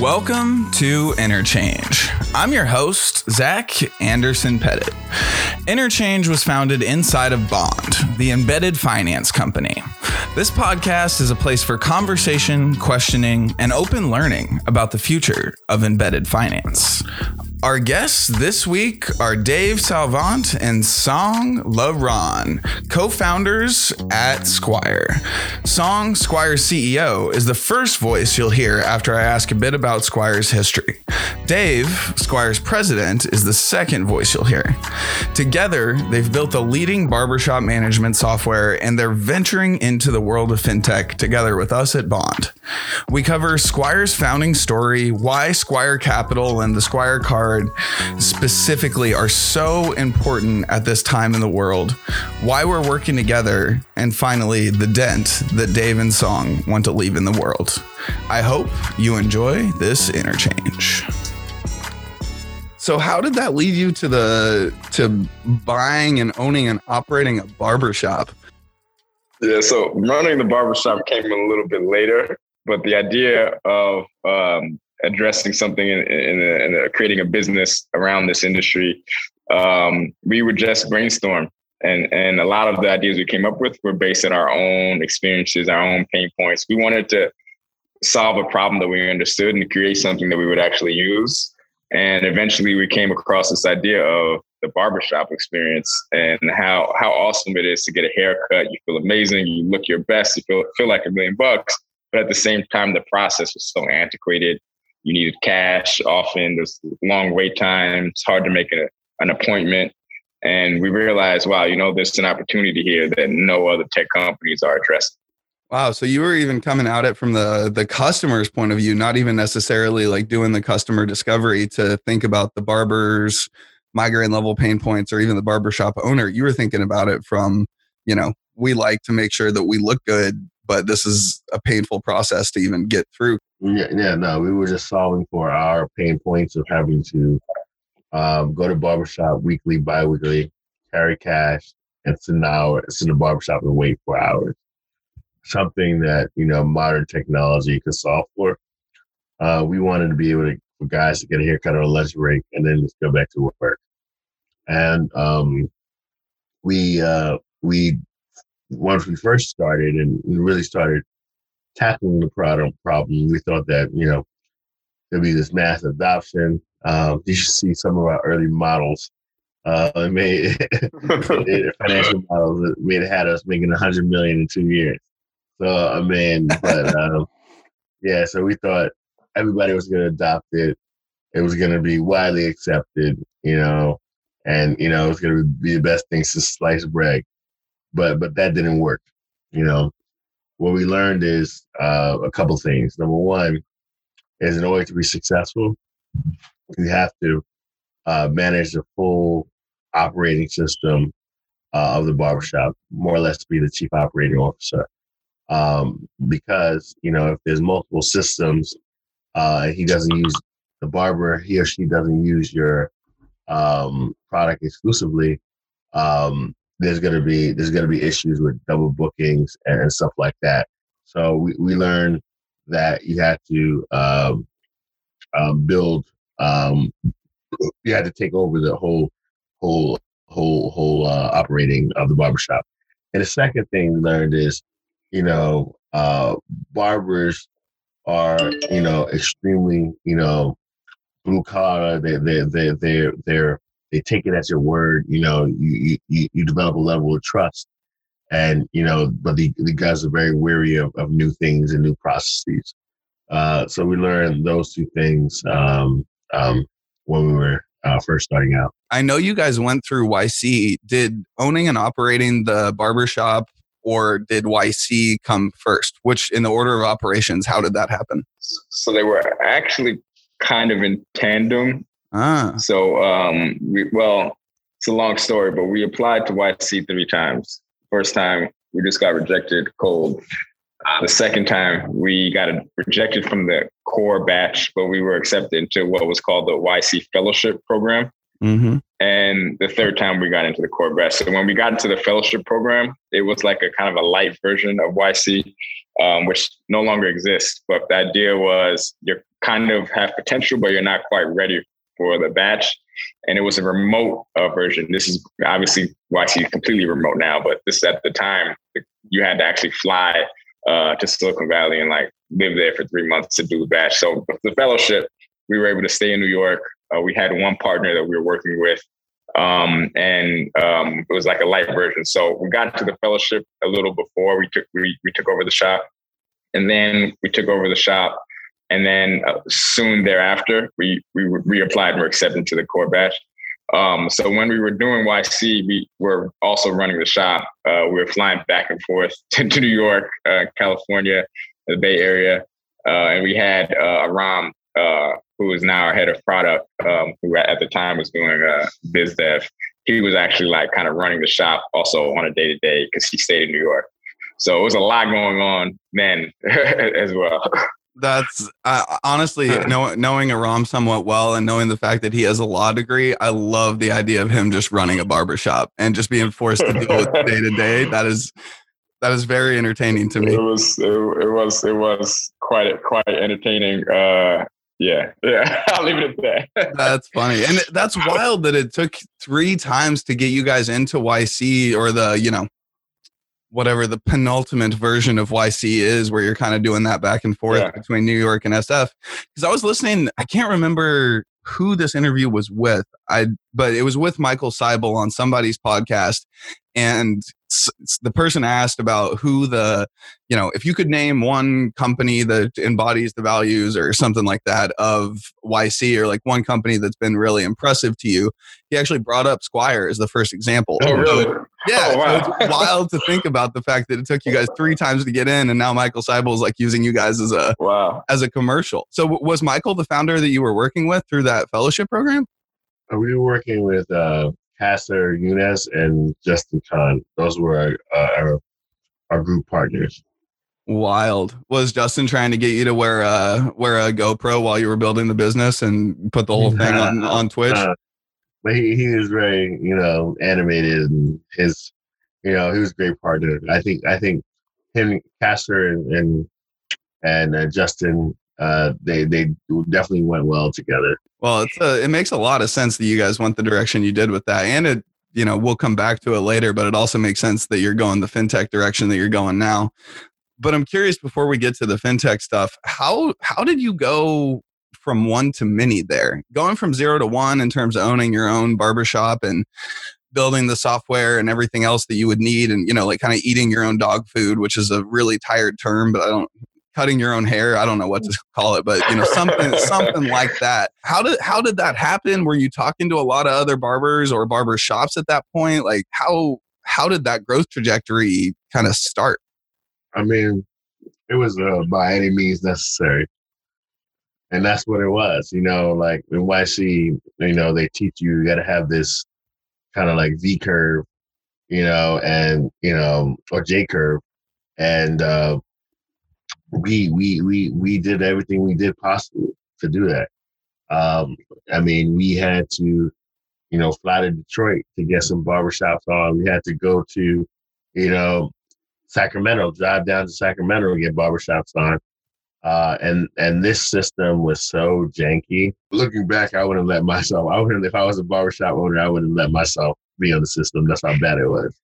Welcome to Interchange. I'm your host, Zach Anderson Pettit. Interchange was founded inside of Bond, the embedded finance company. This podcast is a place for conversation, questioning, and open learning about the future of embedded finance. Our guests this week are Dave Salvant and Song LaRon, co founders at Squire. Song, Squire's CEO, is the first voice you'll hear after I ask a bit about Squire's history. Dave, Squire's president, is the second voice you'll hear. Together, they've built the leading barbershop management software and they're venturing into the world of fintech together with us at Bond. We cover Squire's founding story, why Squire Capital and the Squire card specifically are so important at this time in the world, why we're working together, and finally, the dent that Dave and Song want to leave in the world. I hope you enjoy this interchange. So how did that lead you to the to buying and owning and operating a barbershop? Yeah, so running the barbershop came a little bit later, but the idea of um, addressing something in, in, in creating a business around this industry, um, we would just brainstorm. And, and a lot of the ideas we came up with were based on our own experiences, our own pain points. We wanted to solve a problem that we understood and create something that we would actually use. And eventually we came across this idea of the barbershop experience and how how awesome it is to get a haircut. You feel amazing, you look your best, you feel feel like a million bucks. But at the same time, the process was so antiquated you needed cash often. There's long wait times. It's hard to make a, an appointment. And we realized, wow, you know, there's an opportunity here that no other tech companies are addressing. Wow. So you were even coming at it from the the customer's point of view, not even necessarily like doing the customer discovery to think about the barber's migraine level pain points or even the barbershop owner. You were thinking about it from, you know, we like to make sure that we look good, but this is a painful process to even get through. Yeah, yeah, no, we were just solving for our pain points of having to um, go to barbershop weekly, biweekly, carry cash, and sit in hour, sit in the barbershop and wait for hours. Something that you know modern technology could solve for. Uh, we wanted to be able to for guys to get a haircut or a lunch break and then just go back to work. And um, we uh, we once we first started and really started tackling the problem, problem, we thought that, you know, there'd be this mass adoption. Um, you should see some of our early models. Uh, made financial models that made had us making a hundred million in two years. So I mean, but um, yeah, so we thought everybody was going to adopt it. It was going to be widely accepted, you know, and you know it was going to be the best thing since sliced bread. But but that didn't work, you know what we learned is uh, a couple things. Number one is in order to be successful, you have to uh, manage the full operating system uh, of the barbershop, more or less to be the chief operating officer. Um, because, you know, if there's multiple systems, uh, he doesn't use the barber, he or she doesn't use your um, product exclusively, um, there's gonna be there's gonna be issues with double bookings and, stuff like that. So we, we learned that you have to um, um, build um, you had to take over the whole whole whole whole uh, operating of the barbershop. And the second thing we learned is, you know, uh, barbers are, you know, extremely, you know, blue collar. They they they they they're they take it as your word. You know, you you, you develop a level of trust, and you know, but the, the guys are very wary of, of new things and new processes. Uh, so we learned those two things um, um, when we were uh, first starting out. I know you guys went through YC. Did owning and operating the barbershop or did YC come first? Which, in the order of operations, how did that happen? So they were actually kind of in tandem. Ah. So, um, we, well, it's a long story, but we applied to YC three times. First time, we just got rejected cold. Uh, the second time, we got rejected from the core batch, but we were accepted into what was called the YC Fellowship Program. Mm-hmm. And the third time, we got into the core batch. So when we got into the fellowship program, it was like a kind of a light version of YC. um, which no longer exists. But the idea was you kind of have potential, but you're not quite ready for the batch. And it was a remote uh, version. This is obviously YC is completely remote now, but this at the time you had to actually fly uh, to Silicon Valley and like live there for three months to do the batch. So the fellowship, we were able to stay in New York. Uh, we had one partner that we were working with, um, and um, it was like a light version. So we got to the fellowship a little before we took we, we took over the shop, and then we took over the shop, and then uh, soon thereafter we we reapplied and were accepted to the core batch. Um, so when we were doing YC, we were also running the shop. Uh, we were flying back and forth to, New York, uh, California, the Bay Area, uh, and we had uh, Aram, uh, who is now our head of product, um, who at the time was doing biz dev. He was actually like kind of running the shop also on a day to day because he stayed in New York. So it was a lot going on then as well. That's uh, honestly know, knowing Aram somewhat well and knowing the fact that he has a law degree. I love the idea of him just running a barbershop and just being forced to deal with day to day. That is that is very entertaining to me. It was it, it was it was quite quite entertaining. Uh, yeah, yeah. I'll leave it at that. that's funny, and that's wild that it took three times to get you guys into YC or the you know whatever the penultimate version of YC is, where you're kind of doing that back and forth yeah. between New York and SF. Because I was listening, I can't remember who this interview was with. I but it was with Michael Seibel on somebody's podcast, and the person asked about who the you know if you could name one company that embodies the values or something like that of YC or like one company that's been really impressive to you. He actually brought up Squire as the first example. Oh, really? Yeah, oh, wow. so it's wild to think about the fact that it took you guys three times to get in, and now Michael Seibel is like using you guys as a wow as a commercial. So was Michael the founder that you were working with through that fellowship program? Uh, we were working with uh, Qasar Younis and Justin Kan. Those were our, uh, our, our group partners. Wild. Was Justin trying to get you to wear a wear a GoPro while you were building the business and put the whole thing on on Twitch? Uh, but he, he was very you know animated and his you know he was a great partner. I think I think him Qasar and and, and uh, Justin uh, they they definitely went well together. Well, it's a, it makes a lot of sense that you guys went the direction you did with that, and it you know we'll come back to it later, but it also makes sense that you're going the fintech direction that you're going now. But I'm curious before we get to the fintech stuff, how how did you go from one to many there, going from zero to one in terms of owning your own barbershop and building the software and everything else that you would need and you know like kind of eating your own dog food which is a really tired term but i don't cutting your own hair. I don't know what to call it, but you know, something something like that. How did how did that happen? Were you talking to a lot of other barbers or barber shops at that point? Like how how did that growth trajectory kind of start? I mean, it was uh, by any means necessary. And that's what it was, you know, like in YC, you know, they teach you, you got to have this kind of like V curve, you know, and, you know, or J curve. And, uh, we we we we did everything we did possible to do that. Um, I mean, we had to, you know, fly to Detroit to get some barbershops on. We had to go to, you know, Sacramento, drive down to Sacramento and get barbershops on. Uh, and and this system was so janky. Looking back, I wouldn't let myself. I wouldn't if I was a barbershop owner. I wouldn't let myself be on the system. That's how bad it was.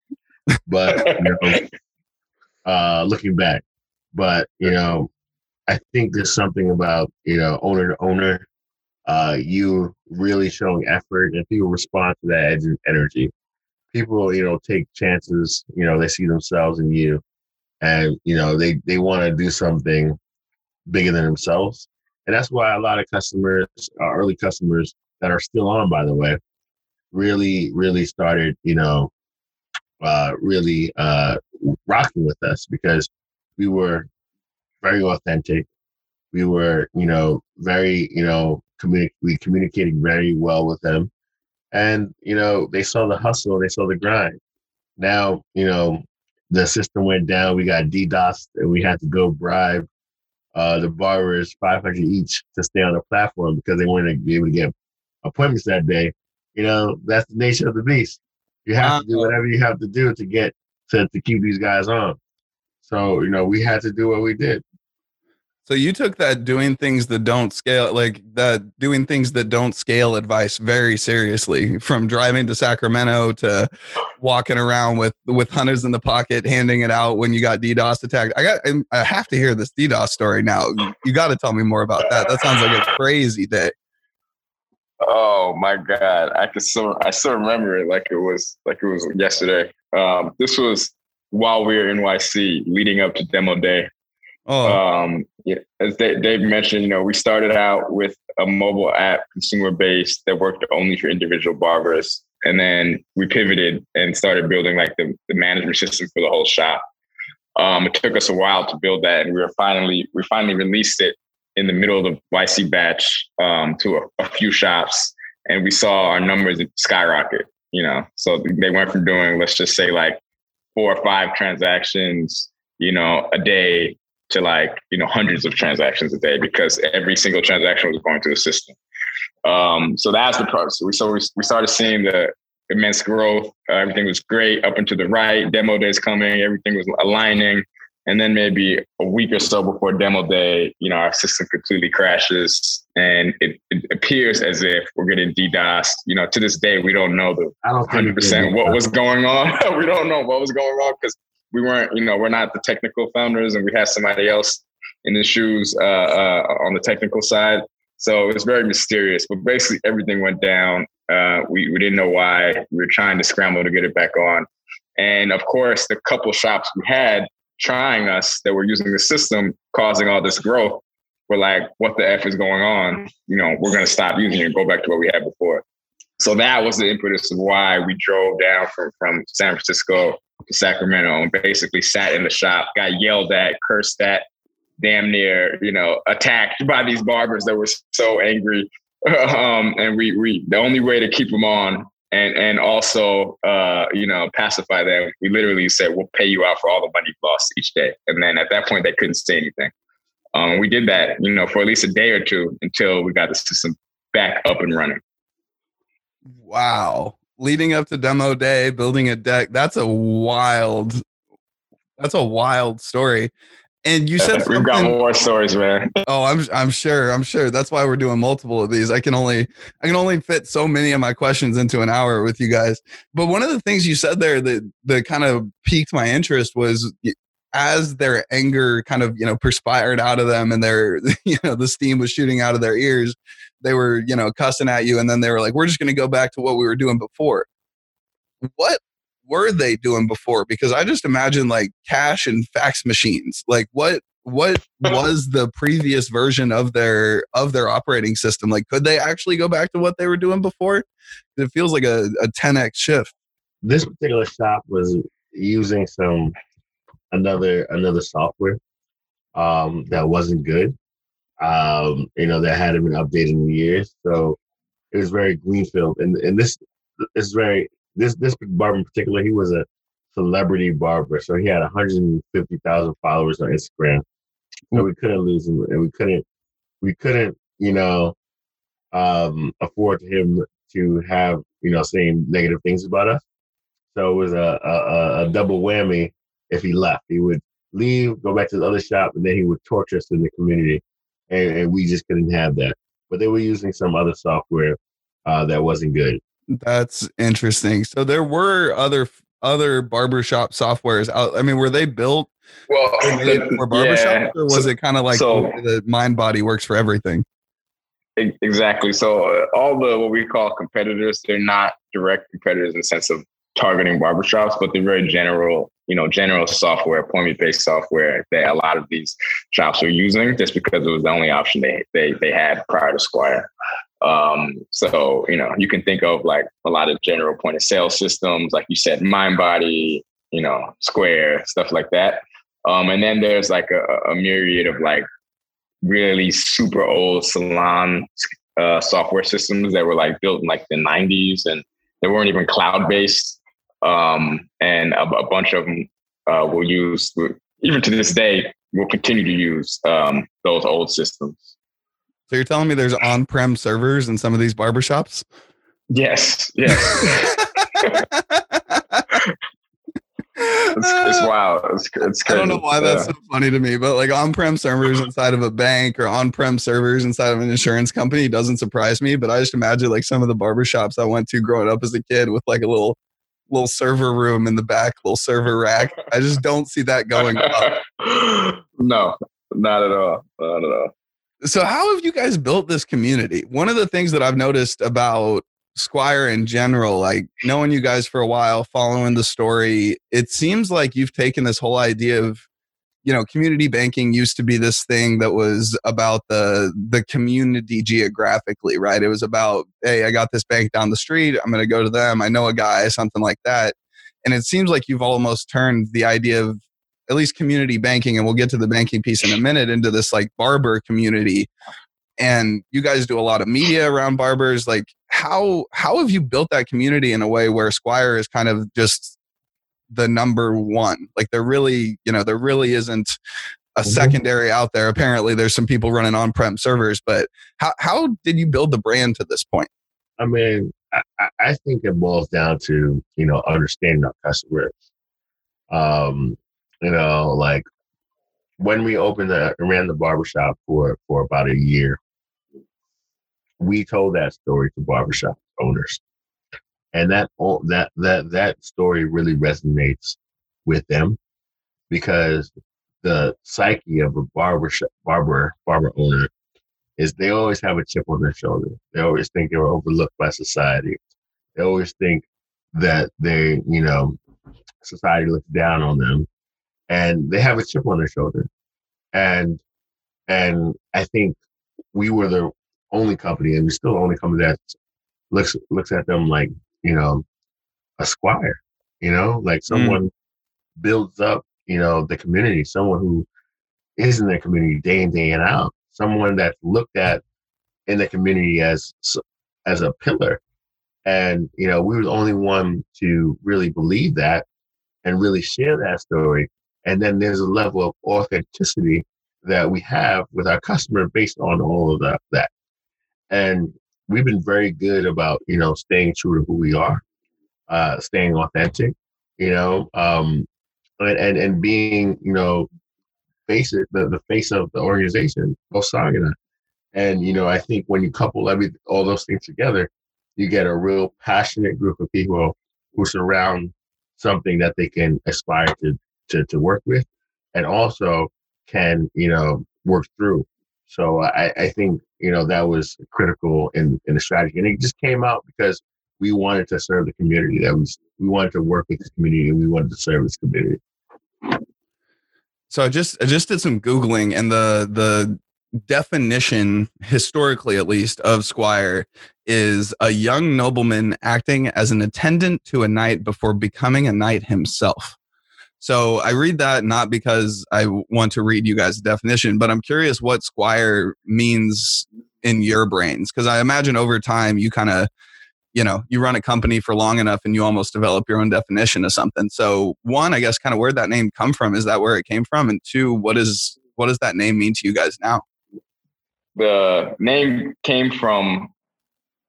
But you know, uh, looking back, but you know, I think there's something about you know owner to owner, uh, you really showing effort and people respond to that energy. People, you know, take chances. You know, they see themselves in you, and you know they they want to do something bigger than themselves. And that's why a lot of customers, uh, early customers that are still on, by the way, really, really started, you know, uh, really uh, rocking with us because we were very authentic. We were, you know, very, you know, communi- we communicated very well with them. And, you know, they saw the hustle, they saw the grind. Now, you know, the system went down, we got DDoS, and we had to go bribe uh, the borrowers 500 each to stay on the platform because they wanted to be able to get appointments that day. You know, that's the nature of the beast. You have to do whatever you have to do to get to, to keep these guys on. So, you know, we had to do what we did. So you took that doing things that don't scale, like that doing things that don't scale advice very seriously. From driving to Sacramento to walking around with with hunters in the pocket, handing it out when you got DDoS attacked. I got, I have to hear this DDoS story now. You got to tell me more about that. That sounds like a crazy day. Oh my god, I can still I still remember it like it was like it was yesterday. Um, this was while we were in NYC, leading up to demo day. Oh. Um, yeah, as Dave mentioned, you know, we started out with a mobile app, consumer based, that worked only for individual barbers, and then we pivoted and started building like the, the management system for the whole shop. Um, it took us a while to build that, and we were finally we finally released it in the middle of the YC batch um, to a, a few shops, and we saw our numbers skyrocket. You know, so they went from doing let's just say like four or five transactions, you know, a day to like, you know, hundreds of transactions a day because every single transaction was going through the system. Um, so that's the part. So we, so we, we started seeing the immense growth. Uh, everything was great up and to the right. Demo days coming. Everything was aligning. And then maybe a week or so before demo day, you know, our system completely crashes and it, it appears as if we're getting DDoS. You know, to this day, we don't know the 100% what was going on. we don't know what was going on because we weren't, you know, we're not the technical founders and we had somebody else in the shoes uh, uh, on the technical side. So it was very mysterious, but basically everything went down. Uh, we, we didn't know why. We were trying to scramble to get it back on. And of course, the couple shops we had trying us that we were using the system causing all this growth were like, what the F is going on? You know, we're going to stop using it and go back to what we had before. So that was the impetus of why we drove down from, from San Francisco to Sacramento and basically sat in the shop, got yelled at, cursed at, damn near, you know, attacked by these barbers that were so angry. um, and we, we, the only way to keep them on and and also uh, you know pacify them. We literally said we'll pay you out for all the money you lost each day, and then at that point they couldn't say anything. Um, we did that, you know, for at least a day or two until we got the system back up and running. Wow, leading up to demo day, building a deck. That's a wild. That's a wild story. And you said we've got more stories, man. Oh, I'm I'm sure. I'm sure. That's why we're doing multiple of these. I can only I can only fit so many of my questions into an hour with you guys. But one of the things you said there that that kind of piqued my interest was as their anger kind of you know perspired out of them and their you know the steam was shooting out of their ears they were you know cussing at you and then they were like we're just going to go back to what we were doing before what were they doing before? Because I just imagine like cash and fax machines. Like what what was the previous version of their of their operating system? Like could they actually go back to what they were doing before? It feels like a, a 10x shift. This particular shop was using some another another software um, that wasn't good. Um, you know, that hadn't been updated in years. So it was very greenfield. And and this is very this this barber in particular, he was a celebrity barber, so he had 150,000 followers on Instagram. So we couldn't lose him, and we couldn't we couldn't you know um, afford him to have you know saying negative things about us. So it was a, a, a double whammy if he left. He would leave, go back to the other shop, and then he would torture us in the community, and, and we just couldn't have that. But they were using some other software uh, that wasn't good. That's interesting. So there were other other barbershop softwares out. I mean, were they built well for barbershop, yeah. or was so, it kind of like so, the MindBody works for everything? Exactly. So uh, all the what we call competitors, they're not direct competitors in the sense of targeting barbershops, but they're very general, you know, general software, appointment based software that a lot of these shops are using just because it was the only option they they, they had prior to Squire. Um, so, you know, you can think of like a lot of general point of sale systems, like you said, MindBody, you know, Square, stuff like that. Um, and then there's like a, a, myriad of like really super old salon uh, software systems that were like built in like the 90s and they weren't even cloud based. Um, and a, a, bunch of them uh, will use, even to this day, will continue to use um, those old systems. So you're telling me there's on-prem servers in some of these barbershops? Yes. Yes. it's, it's wild. It's, it's I don't know why that's so funny to me, but like on-prem servers inside of a bank or on-prem servers inside of an insurance company doesn't surprise me. But I just imagine like some of the barbershops I went to growing up as a kid with like a little little server room in the back, little server rack. I just don't see that going up. no, not at all. Not at all. So, how have you guys built this community? One of the things that I've noticed about Squire in general, like knowing you guys for a while, following the story, it seems like you've taken this whole idea of, you know, community banking used to be this thing that was about the the community geographically, right? It was about, hey, I got this bank down the street, I'm going to go to them. I know a guy, something like that. And it seems like you've almost turned the idea of at least community banking, and we'll get to the banking piece in a minute, into this like barber community. And you guys do a lot of media around barbers. Like, how how have you built that community in a way where Squire is kind of just the number one? Like, there really, you know, there really isn't a mm-hmm. secondary out there. Apparently, there's some people running on-prem servers, but how how did you build the brand to this point? I mean, I, I think it boils down to you know understanding our customers. Um, you know, like when we opened the ran the barbershop for for about a year, we told that story to barbershop owners. And that that that that story really resonates with them because the psyche of a barbershop barber barber owner is they always have a chip on their shoulder. They always think they're overlooked by society. They always think that they, you know, society looks down on them and they have a chip on their shoulder. And and I think we were the only company, and we're still the only company that looks looks at them like you know a squire, you know, like mm. someone mm. builds up, you know, the community, someone who is in the community day in day and out, someone that's looked at in the community as as a pillar. And you know, we were the only one to really believe that and really share that story and then there's a level of authenticity that we have with our customer based on all of that. that. And we've been very good about, you know, staying true to who we are, uh, staying authentic, you know, um, and, and, and being, you know, face it, the, the face of the organization, Osagana. And, you know, I think when you couple every all those things together, you get a real passionate group of people who surround something that they can aspire to to, to work with and also can, you know, work through. So I, I think, you know, that was critical in, in the strategy. And it just came out because we wanted to serve the community that we, we wanted to work with this community and we wanted to serve this community. So I just I just did some googling and the the definition historically at least of squire is a young nobleman acting as an attendant to a knight before becoming a knight himself. So I read that not because I want to read you guys definition, but I'm curious what Squire means in your brains. Because I imagine over time you kind of, you know, you run a company for long enough and you almost develop your own definition of something. So one, I guess kind of where that name come from? Is that where it came from? And two, what is what does that name mean to you guys now? The name came from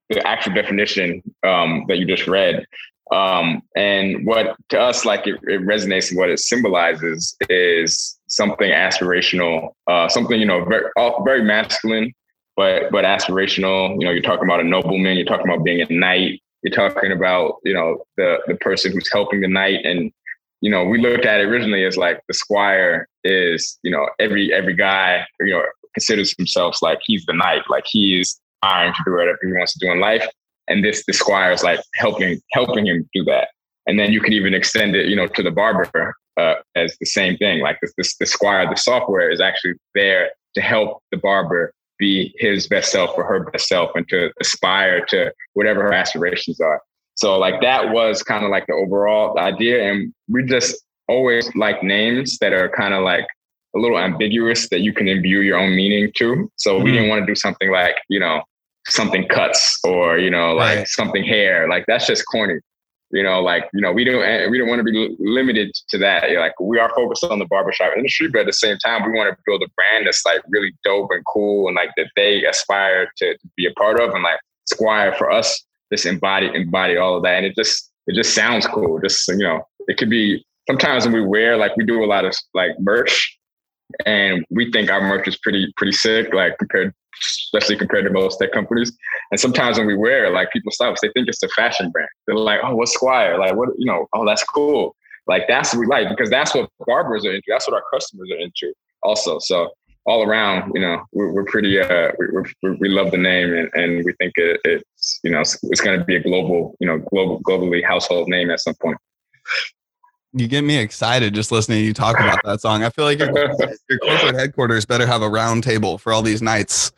the actual definition um, that you just read. Um, and what to us, like it, it, resonates and what it symbolizes is something aspirational, uh, something, you know, very, very masculine, but, but aspirational. You know, you're talking about a nobleman, you're talking about being a knight, you're talking about, you know, the, the person who's helping the knight. And, you know, we looked at it originally as like the squire is, you know, every, every guy, you know, considers himself like he's the knight, like he is iron to do whatever he wants to do in life and this the squire is like helping helping him do that. And then you can even extend it you know to the barber uh, as the same thing. Like this, this the squire the software is actually there to help the barber be his best self or her best self and to aspire to whatever her aspirations are. So like that was kind of like the overall idea and we just always like names that are kind of like a little ambiguous that you can imbue your own meaning to. So mm-hmm. we didn't want to do something like you know something cuts or you know like right. something hair like that's just corny. You know like you know we don't eh, we don't want to be limited to that. Like we are focused on the barbershop industry but at the same time we want to build a brand that's like really dope and cool and like that they aspire to, to be a part of and like squire for us just embody embody all of that. And it just it just sounds cool. Just you know it could be sometimes when we wear like we do a lot of like merch, and we think our merch is pretty pretty sick, like compared especially compared to most tech companies. And sometimes when we wear it, like people stop us, they think it's a fashion brand. They're like, oh, what's Squire? Like, what, you know, oh, that's cool. Like, that's what we like because that's what barbers are into. That's what our customers are into also. So all around, you know, we're, we're pretty, uh, we, we love the name and, and we think it, it's, you know, it's, it's going to be a global, you know, global, globally household name at some point you get me excited just listening to you talk about that song. I feel like your, your corporate headquarters better have a round table for all these knights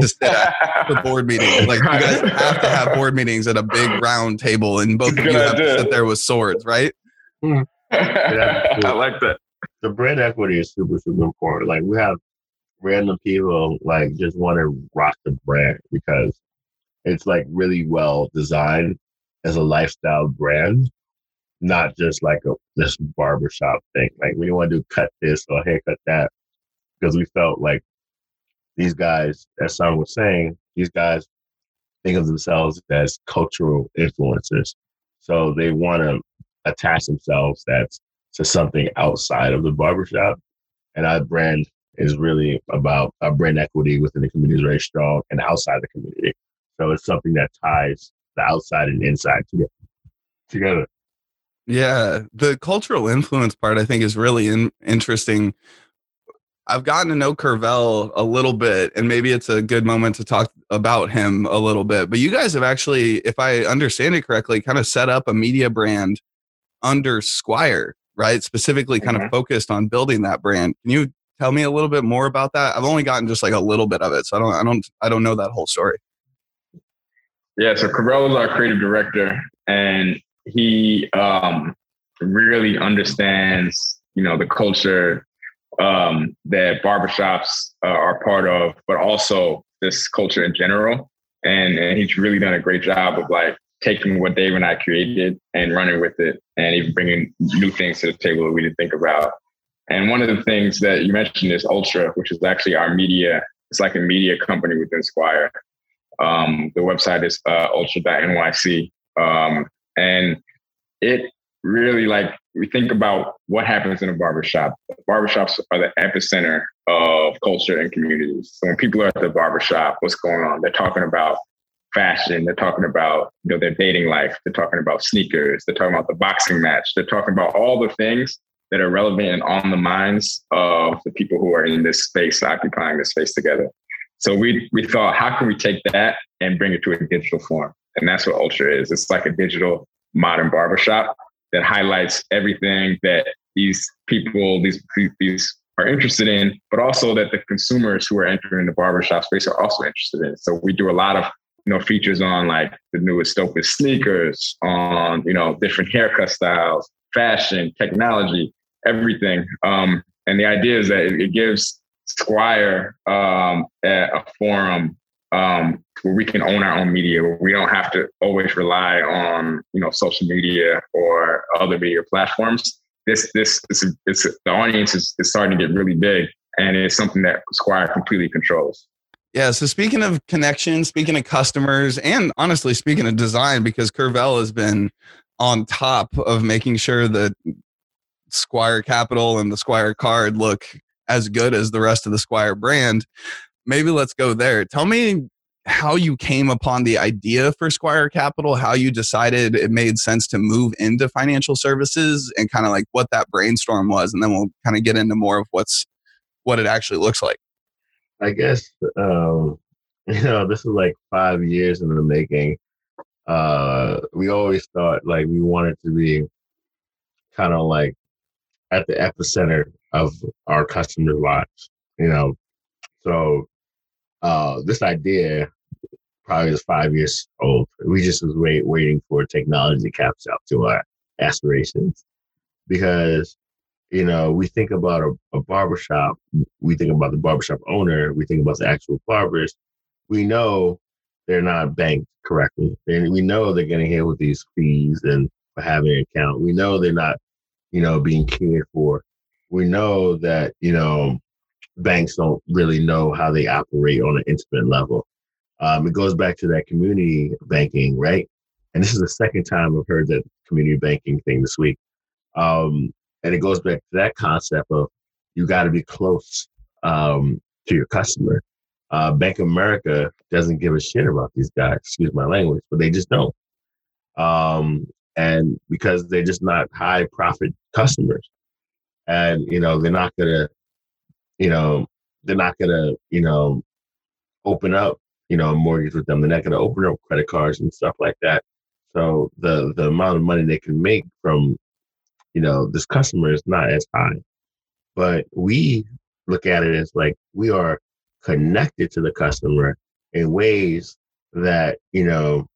to sit at the board meeting. Like you guys have to have board meetings at a big round table, and both of you have to sit there with swords, right? Mm. Yeah, I like that. The brand equity is super, super important. Like we have random people like just want to rock the brand because it's like really well designed as a lifestyle brand not just like a this barbershop thing. Like we want to do cut this or haircut that because we felt like these guys, as someone was saying, these guys think of themselves as cultural influencers. So they want to attach themselves that's to something outside of the barbershop. And our brand is really about our brand equity within the community is very strong and outside the community. So it's something that ties the outside and inside together. together. Yeah, the cultural influence part I think is really in, interesting. I've gotten to know Curvel a little bit, and maybe it's a good moment to talk about him a little bit. But you guys have actually, if I understand it correctly, kind of set up a media brand under Squire, right? Specifically, kind mm-hmm. of focused on building that brand. Can you tell me a little bit more about that? I've only gotten just like a little bit of it, so I don't, I don't, I don't know that whole story. Yeah, so Curvel is our creative director, and he um, really understands, you know, the culture um, that barbershops uh, are part of, but also this culture in general. And, and he's really done a great job of like taking what Dave and I created and running with it, and even bringing new things to the table that we didn't think about. And one of the things that you mentioned is Ultra, which is actually our media. It's like a media company within Squire. Um, the website is uh, ultra.nyc. Um, and it really like we think about what happens in a barbershop. Barbershops are the epicenter of culture and communities. So when people are at the barbershop, what's going on? They're talking about fashion. They're talking about you know their dating life. They're talking about sneakers. They're talking about the boxing match. They're talking about all the things that are relevant and on the minds of the people who are in this space, occupying this space together. So we we thought, how can we take that and bring it to a digital form? And that's what Ultra is. It's like a digital modern barbershop that highlights everything that these people, these these are interested in, but also that the consumers who are entering the barbershop space are also interested in. So we do a lot of you know features on like the newest dopest sneakers, on you know different haircut styles, fashion, technology, everything. Um, and the idea is that it, gives Squire um, a forum um, where we can own our own media, where we don't have to always rely on you know social media or other media platforms. This this is it's, the audience is, is starting to get really big, and it's something that Squire completely controls. Yeah. So speaking of connections, speaking of customers, and honestly speaking of design, because Curvel has been on top of making sure that Squire Capital and the Squire card look as good as the rest of the Squire brand maybe let's go there. Tell me how you came upon the idea for Squire Capital, how you decided it made sense to move into financial services, and kind of like what that brainstorm was, and then we'll kind of get into more of what's what it actually looks like. I guess um, you know this is like five years in the making. Uh, we always thought like we wanted to be kind of like at the epicenter of our customers' lives, you know. So uh, this idea probably is five years old. We just was wait, waiting for technology to catch up to our aspirations. Because you know we think about a, a barbershop we think about the barbershop owner we think about the actual barbers we know they're not banked correctly. And we know they're getting hit with these fees and for having an account. We know they're not you know being cared for. We know that you know banks don't really know how they operate on an intimate level. Um, it goes back to that community banking, right? And this is the second time I've heard that community banking thing this week. Um, and it goes back to that concept of you got to be close um, to your customer. Uh, Bank of America doesn't give a shit about these guys, excuse my language, but they just don't. Um, and because they're just not high profit customers. And, you know, they're not going to, you know, they're not to, you know, open up, you know, a mortgage with them. They're not to open up credit cards and stuff like that. So the the amount of money they can make from, you know, this customer is not as high. But we look at it as like we are connected to the customer in ways that, you know,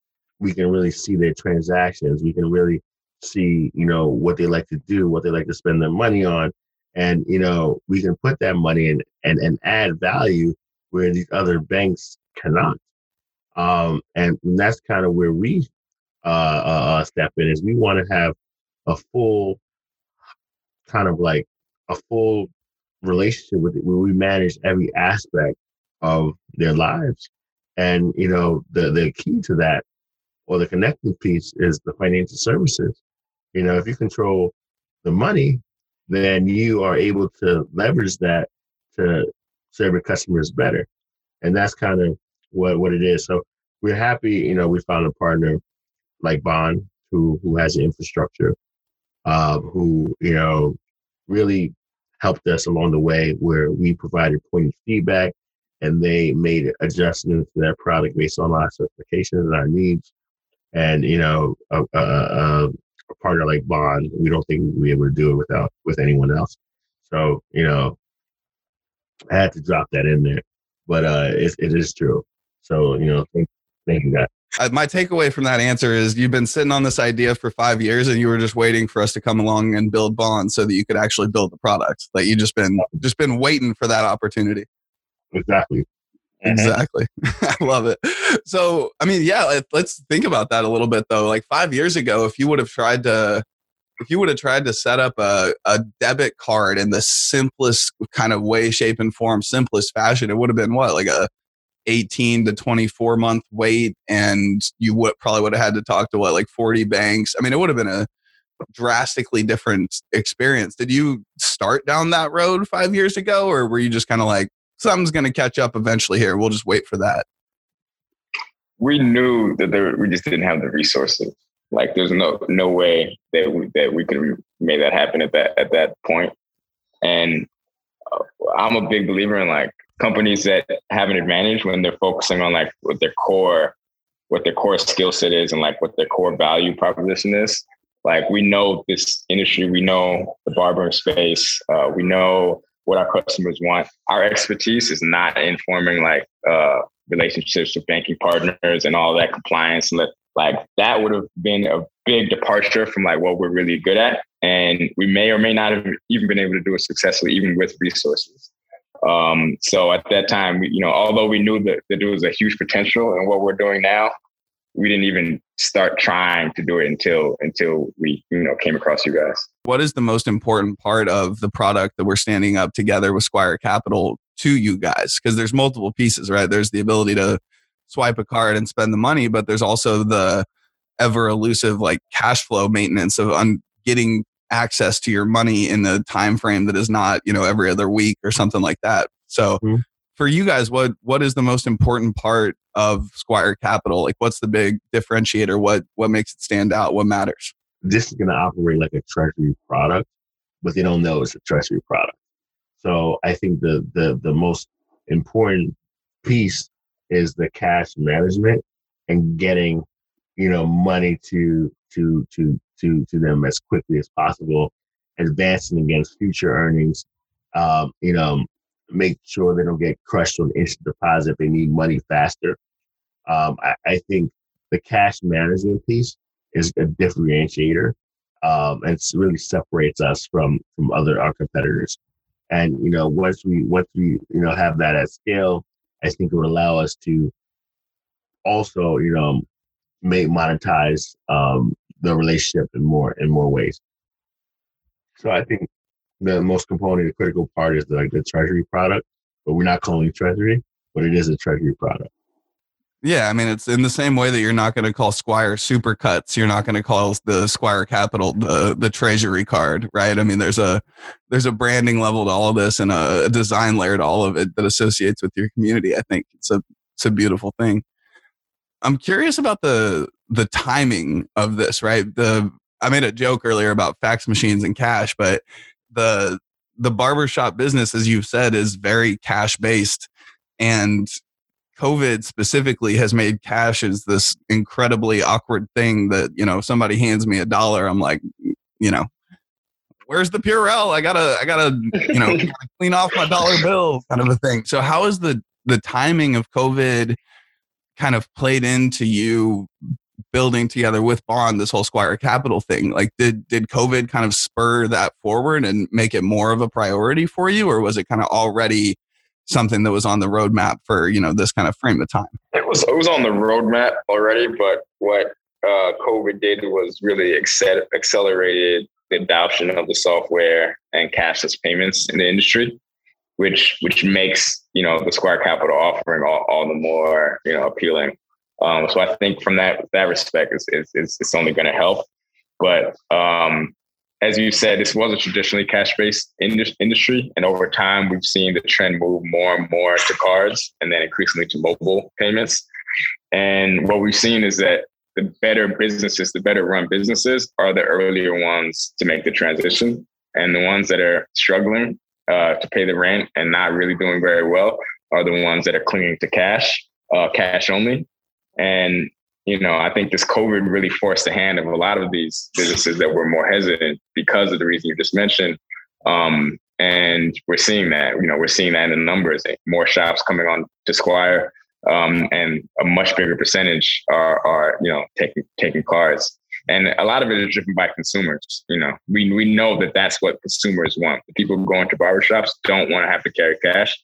we can really see their transactions. We can really see, you know, what they like to do, what they like to spend their money on. And, you know, we can put that money in and, and add value where these other banks cannot. Um, and that's kind of where we uh, uh, uh, step in is we want to have a full kind of like a full relationship with it where we manage every aspect of their lives. And, you know, the, the key to that or the connecting piece is the financial services. You know, if you control the money, then you are able to leverage that to serve your customers better. And that's kind of what, what it is. So we're happy, you know, we found a partner like Bond who who has the infrastructure, uh, who, you know, really helped us along the way where we provided pointed feedback and they made adjustments to their product based on our specifications and our needs. And you know, a, a, a, partner like Bond, we don't think we'd be able to do it without with anyone else. So you know, I had to drop that in there, but uh, it, it is true. So you know, thank, thank you guys. Uh, my takeaway from that answer is you've been sitting on this idea for five years and you were just waiting for us to come along and build Bond so that you could actually build the product. Like you just been just been waiting for that opportunity. Exactly. Mm-hmm. Exactly. I love it. So, I mean, yeah, let, let's think about that a little bit though. Like five years ago, if you would have tried to, if you would have tried to set up a, a debit card in the simplest kind of way, shape, and form, simplest fashion, it would have been what, like a 18 to 24 month wait. And you would probably would have had to talk to what, like 40 banks. I mean, it would have been a drastically different experience. Did you start down that road five years ago, or were you just kind of like, something's going to catch up eventually here. We'll just wait for that. We knew that there, we just didn't have the resources. Like there's no no way that we that we could make that happen at that at that point. And uh, I'm a big believer in like companies that have an advantage when they're focusing on like what their core what their core skill set is and like what their core value proposition is. Like we know this industry, we know the barbering space, uh, we know what our customers want. Our expertise is not informing like uh, relationships with banking partners and all that compliance. Like that would have been a big departure from like what we're really good at, and we may or may not have even been able to do it successfully, even with resources. Um, so at that time, you know, although we knew that, that there was a huge potential in what we're doing now, we didn't even start trying to do it until until we you know came across you guys. What is the most important part of the product that we're standing up together with squire capital to you guys? Because there's multiple pieces right? There's the ability to swipe a card and spend the money but there's also the ever elusive like cash flow maintenance of un- getting access to your money in the time frame that is not you know every other week or something like that. So mm-hmm. For you guys what what is the most important part of Squire Capital? Like, what's the big differentiator? What what makes it stand out? What matters? This is going to operate like a treasury product, but they don't know it's a treasury product. So I think the the the most important piece is the cash management and getting you know money to to to to to them as quickly as possible, advancing against future earnings. Um, you know, make sure they don't get crushed on instant deposit. if They need money faster. Um, I, I, think the cash management piece is a differentiator um, and really separates us from from other our competitors. And you know, once we once we you know have that at scale, I think it would allow us to also you know make monetize um, the relationship in more in more ways. So I think the most component, the critical part is like the treasury product, but we're not calling treasury, but it is a treasury product. Yeah, I mean it's in the same way that you're not going to call Squire Supercuts, you're not going to call the Squire Capital the the treasury card, right? I mean there's a there's a branding level to all of this and a design layer to all of it that associates with your community. I think it's a it's a beautiful thing. I'm curious about the the timing of this, right? The I made a joke earlier about fax machines and cash, but the the barbershop business, as you've said, is very cash based. And COVID specifically has made cash as this incredibly awkward thing that, you know, somebody hands me a dollar, I'm like, you know, where's the Purell? I gotta, I gotta, you know, clean off my dollar bill kind of a thing. So how is the the timing of COVID kind of played into you building together with Bond this whole Squire Capital thing? Like, did did COVID kind of spur that forward and make it more of a priority for you, or was it kind of already something that was on the roadmap for you know this kind of frame of time? It was it was on the roadmap already, but what uh, COVID did was really accelerated the adoption of the software and cashless payments in the industry, which which makes you know the Squire Capital offering all, all the more you know appealing. Um, so I think from that that respect, it's it's, it's only going to help. But um, as you said, this was a traditionally cash-based industry, and over time, we've seen the trend move more and more to cards, and then increasingly to mobile payments. And what we've seen is that the better businesses, the better run businesses, are the earlier ones to make the transition, and the ones that are struggling uh, to pay the rent and not really doing very well are the ones that are clinging to cash, uh, cash only. And you know, I think this COVID really forced the hand of a lot of these businesses that were more hesitant because of the reason you just mentioned. Um, and we're seeing that, you know, we're seeing that in the numbers. More shops coming on to Squire, um, and a much bigger percentage are, are, you know, taking taking cards. And a lot of it is driven by consumers. You know, we we know that that's what consumers want. The people going to barbershops don't want to have to carry cash,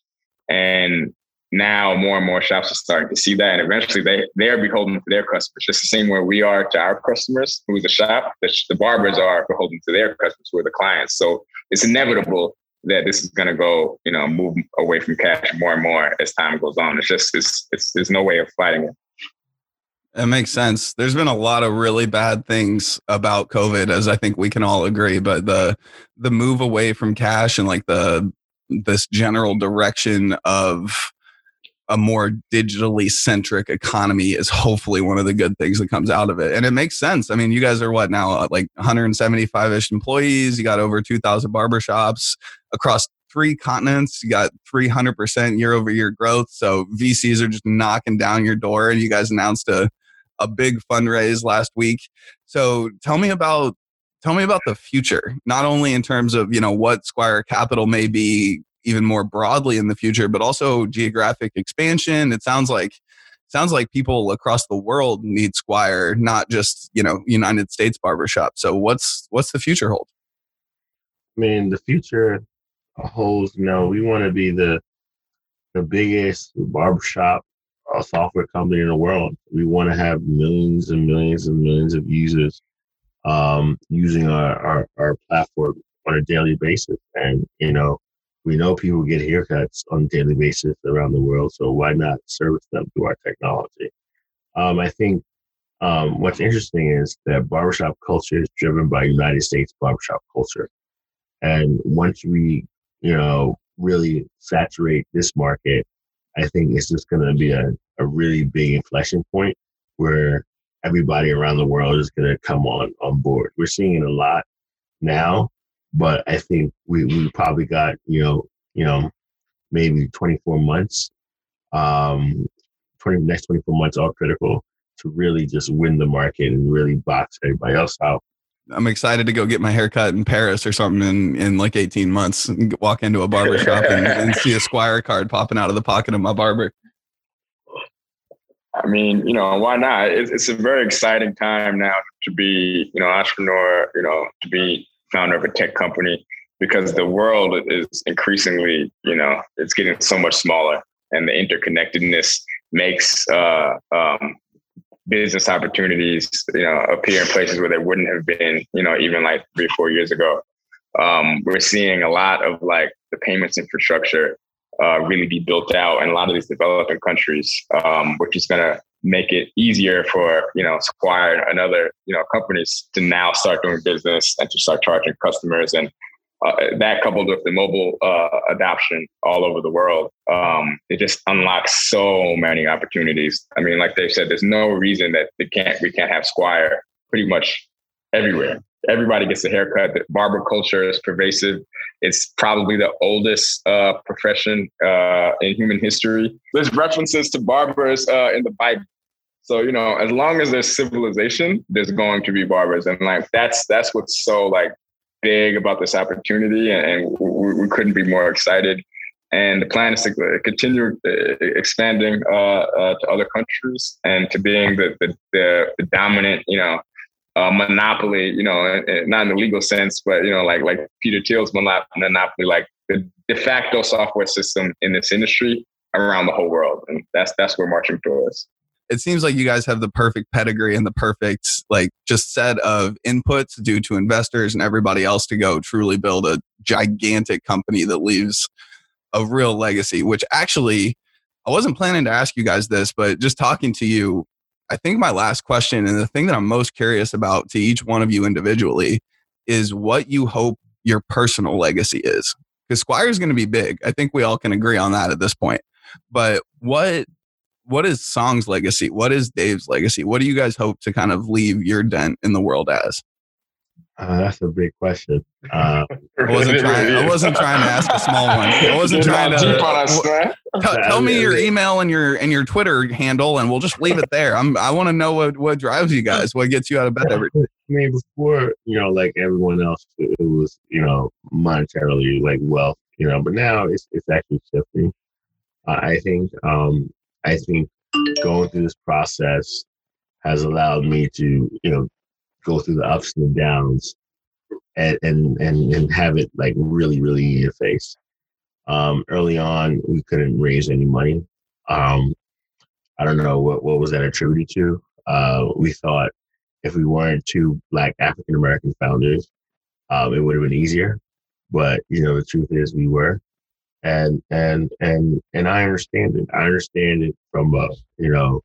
and now more and more shops are starting to see that and eventually they they're beholden to their customers just the same way we are to our customers who's the shop the, the barbers are beholden to their customers who are the clients so it's inevitable that this is going to go you know move away from cash more and more as time goes on it's just it's, it's there's no way of fighting it it makes sense. There's been a lot of really bad things about COVID, as I think we can all agree. But the the move away from cash and like the this general direction of a more digitally centric economy is hopefully one of the good things that comes out of it. And it makes sense. I mean, you guys are what now, uh, like 175 ish employees. You got over 2,000 barbershops across three continents. You got 300% year over year growth. So VCs are just knocking down your door. And you guys announced a, a big fundraise last week. So tell me about tell me about the future not only in terms of you know what squire capital may be even more broadly in the future, but also geographic expansion. It sounds like sounds like people across the world need Squire, not just you know United States barbershop. So what's what's the future hold? I mean, the future holds. Know, we want to be the the biggest barbershop uh, software company in the world. We want to have millions and millions and millions of users um, using our, our, our platform on a daily basis. And, you know, we know people get haircuts on a daily basis around the world, so why not service them through our technology? Um, I think um, what's interesting is that barbershop culture is driven by United States barbershop culture. And once we, you know, really saturate this market, I think it's just going to be a, a really big inflection point where everybody around the world is going to come on on board. We're seeing it a lot now, but I think we, we probably got, you know, you know, maybe 24 months, um, 20, next 24 months are critical to really just win the market and really box everybody else out. I'm excited to go get my haircut in Paris or something in, in like 18 months and walk into a barber shop and, and see a Squire card popping out of the pocket of my barber. I mean, you know, why not? It's, it's a very exciting time now to be, you know, entrepreneur, you know, to be founder of a tech company because the world is increasingly, you know, it's getting so much smaller and the interconnectedness makes uh, um, business opportunities, you know, appear in places where they wouldn't have been, you know, even like three, four years ago. Um, we're seeing a lot of like the payments infrastructure uh, really be built out in a lot of these developing countries, um, which is going to make it easier for you know Squire and other you know companies to now start doing business and to start charging customers and uh, that coupled with the mobile uh, adoption all over the world, um, it just unlocks so many opportunities. I mean, like they said, there's no reason that they can't we can't have Squire pretty much everywhere. Everybody gets a haircut. The barber culture is pervasive. It's probably the oldest uh, profession uh, in human history. There's references to barbers uh, in the Bible. So you know, as long as there's civilization, there's going to be barbers, and like that's that's what's so like big about this opportunity, and we, we couldn't be more excited. And the plan is to continue uh, expanding uh, uh, to other countries and to being the, the, the dominant, you know, uh, monopoly, you know, not in the legal sense, but you know, like like Peter Thiel's monopoly, like the de facto software system in this industry around the whole world, and that's that's where marching towards it seems like you guys have the perfect pedigree and the perfect like just set of inputs due to investors and everybody else to go truly build a gigantic company that leaves a real legacy which actually i wasn't planning to ask you guys this but just talking to you i think my last question and the thing that i'm most curious about to each one of you individually is what you hope your personal legacy is because squire is going to be big i think we all can agree on that at this point but what what is Song's legacy? What is Dave's legacy? What do you guys hope to kind of leave your dent in the world as? Uh, that's a big question. Uh, I wasn't trying. I wasn't trying to ask a small one. I wasn't trying to. Tell, tell me your email and your and your Twitter handle, and we'll just leave it there. I'm. I want to know what what drives you guys. What gets you out of bed every day. I mean, before you know, like everyone else, it was you know monetarily like wealth, you know, but now it's it's actually shifting. Uh, I think um, I think going through this process has allowed me to, you know, go through the ups and downs and and and, and have it like really, really in your face. Um, early on, we couldn't raise any money. Um, I don't know what, what was that attributed to. Uh, we thought if we weren't two black African American founders, um, it would have been easier. But you know, the truth is, we were and and and and I understand it. I understand it from a you know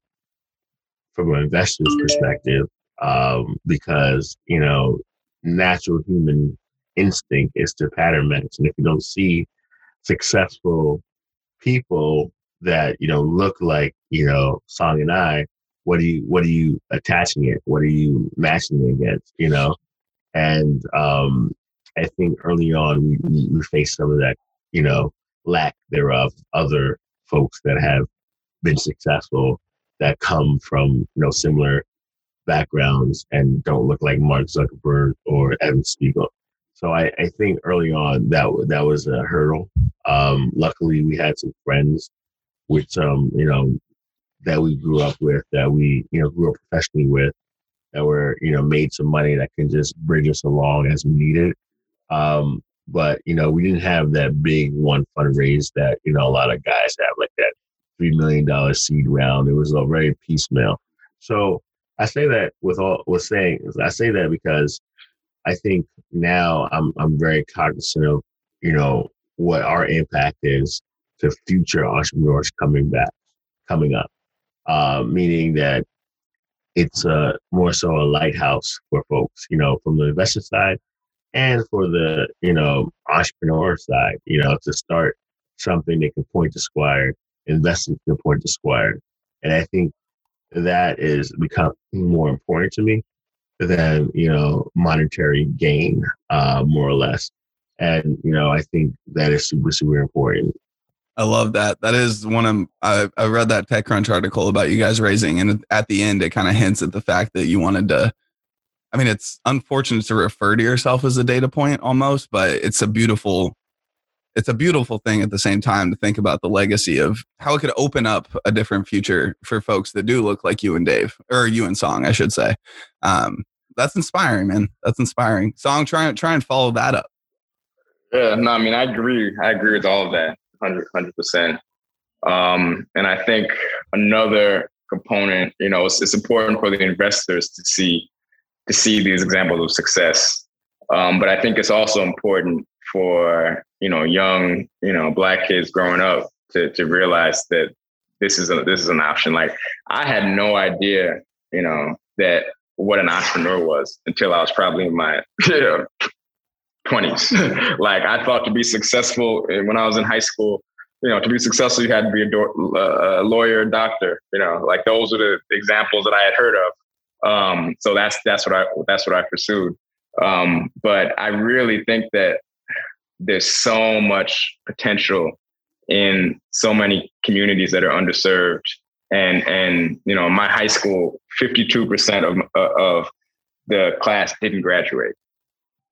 from an investor's perspective um, because you know natural human instinct is to pattern match, and if you don't see successful people that you know look like you know Song and I, what are you what are you attaching it? What are you matching it against? You know, and um, I think early on we, we, faced some of that you know lack thereof other folks that have been successful that come from you know similar backgrounds and don't look like Mark Zuckerberg or Evan Spiegel. So I, I think early on that that was a hurdle. Um, luckily, we had some friends, which um, you know that we grew up with, that we you know grew up professionally with, that were you know made some money that can just bridge us along as we needed. Um, but you know we didn't have that big one fundraise that you know a lot of guys have like that three million dollar seed round it was a very piecemeal so i say that with all with saying i say that because i think now i'm i'm very cognizant of you know what our impact is to future entrepreneurs coming back coming up. Uh, meaning that it's uh, more so a lighthouse for folks you know from the investor side and for the you know entrepreneur side, you know, to start something that can point to Squire, investing can point to Squire, and I think that is become more important to me than you know monetary gain, uh, more or less. And you know, I think that is super super important. I love that. That is one of I, I read that TechCrunch article about you guys raising, and at the end, it kind of hints at the fact that you wanted to I mean, it's unfortunate to refer to yourself as a data point almost, but it's a beautiful, it's a beautiful thing at the same time to think about the legacy of how it could open up a different future for folks that do look like you and Dave, or you and Song, I should say. Um, that's inspiring, man. That's inspiring. Song, try try and follow that up. Yeah, no, I mean, I agree. I agree with all of that, 100 percent. Um, and I think another component, you know, it's, it's important for the investors to see to see these examples of success. Um, but I think it's also important for you know young you know black kids growing up to to realize that this is a this is an option. Like I had no idea, you know, that what an entrepreneur was until I was probably in my twenties. like I thought to be successful when I was in high school, you know, to be successful, you had to be a, do- uh, a lawyer, doctor. You know, like those are the examples that I had heard of. Um, so that's that's what I that's what I pursued. Um, but I really think that there's so much potential in so many communities that are underserved. And and you know, my high school, 52% of uh, of the class didn't graduate.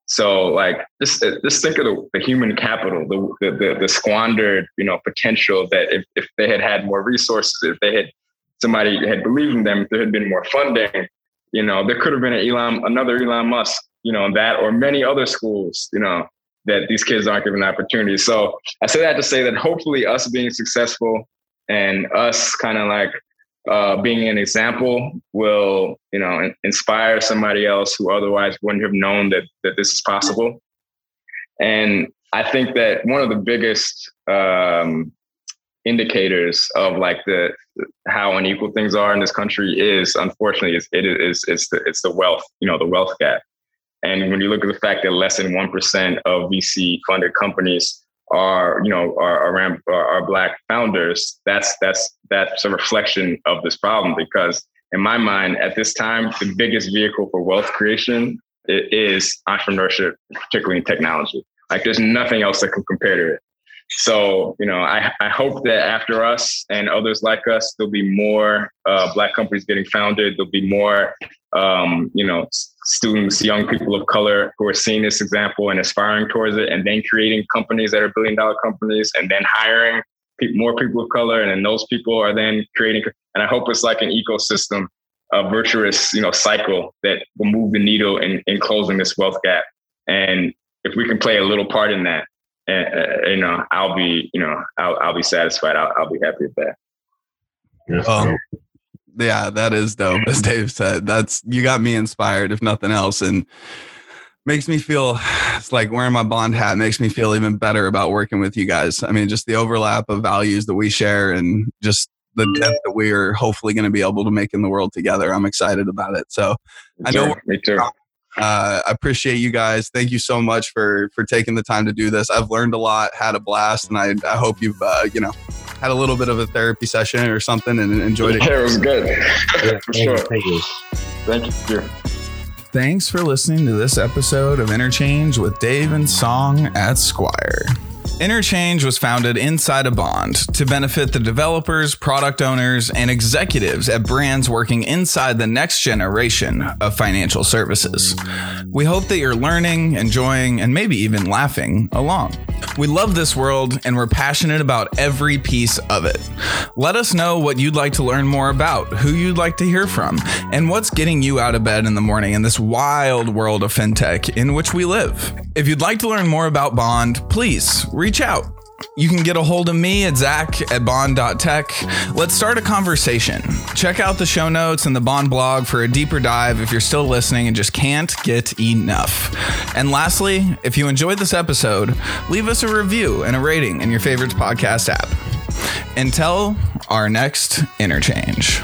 So like just uh, just think of the, the human capital, the, the the squandered you know potential that if, if they had had more resources, if they had somebody had believed in them, if there had been more funding, you know, there could have been an Elon, another Elon Musk, you know, that or many other schools, you know, that these kids aren't given opportunities. So I say that to say that hopefully us being successful and us kind of like uh, being an example will, you know, inspire somebody else who otherwise wouldn't have known that that this is possible. And I think that one of the biggest um, indicators of like the how unequal things are in this country is unfortunately is it is it's the it's the wealth you know the wealth gap and when you look at the fact that less than 1% of VC funded companies are, you know, are are, are black founders, that's that's that's a reflection of this problem because in my mind, at this time, the biggest vehicle for wealth creation is entrepreneurship, particularly in technology. Like there's nothing else that can compare to it. So, you know, I, I hope that after us and others like us, there'll be more uh, Black companies getting founded. There'll be more, um, you know, students, young people of color who are seeing this example and aspiring towards it, and then creating companies that are billion dollar companies, and then hiring more people of color, and then those people are then creating. And I hope it's like an ecosystem, a virtuous, you know, cycle that will move the needle in, in closing this wealth gap. And if we can play a little part in that, and uh, you know, I'll be, you know, I'll, I'll be satisfied. I'll, I'll be happy with that. Yes, um, yeah, that is dope. As Dave said, that's you got me inspired, if nothing else, and makes me feel it's like wearing my bond hat makes me feel even better about working with you guys. I mean, just the overlap of values that we share and just the dent that we are hopefully going to be able to make in the world together. I'm excited about it. So me I know me too. Uh, I appreciate you guys. Thank you so much for for taking the time to do this. I've learned a lot, had a blast, and I, I hope you've uh, you know had a little bit of a therapy session or something and enjoyed it. Yeah, it was good. Yeah, for sure. Thank you. Thank you. Thanks for listening to this episode of Interchange with Dave and Song at Squire. Interchange was founded inside a bond to benefit the developers, product owners, and executives at brands working inside the next generation of financial services. We hope that you're learning, enjoying, and maybe even laughing along. We love this world and we're passionate about every piece of it. Let us know what you'd like to learn more about, who you'd like to hear from, and what's getting you out of bed in the morning in this wild world of fintech in which we live. If you'd like to learn more about Bond, please reach out. You can get a hold of me at Zach at Bond.tech. Let's start a conversation. Check out the show notes and the Bond blog for a deeper dive if you're still listening and just can't get enough. And lastly, if you enjoyed this episode, leave us a review and a rating in your favorite podcast app. Until our next interchange.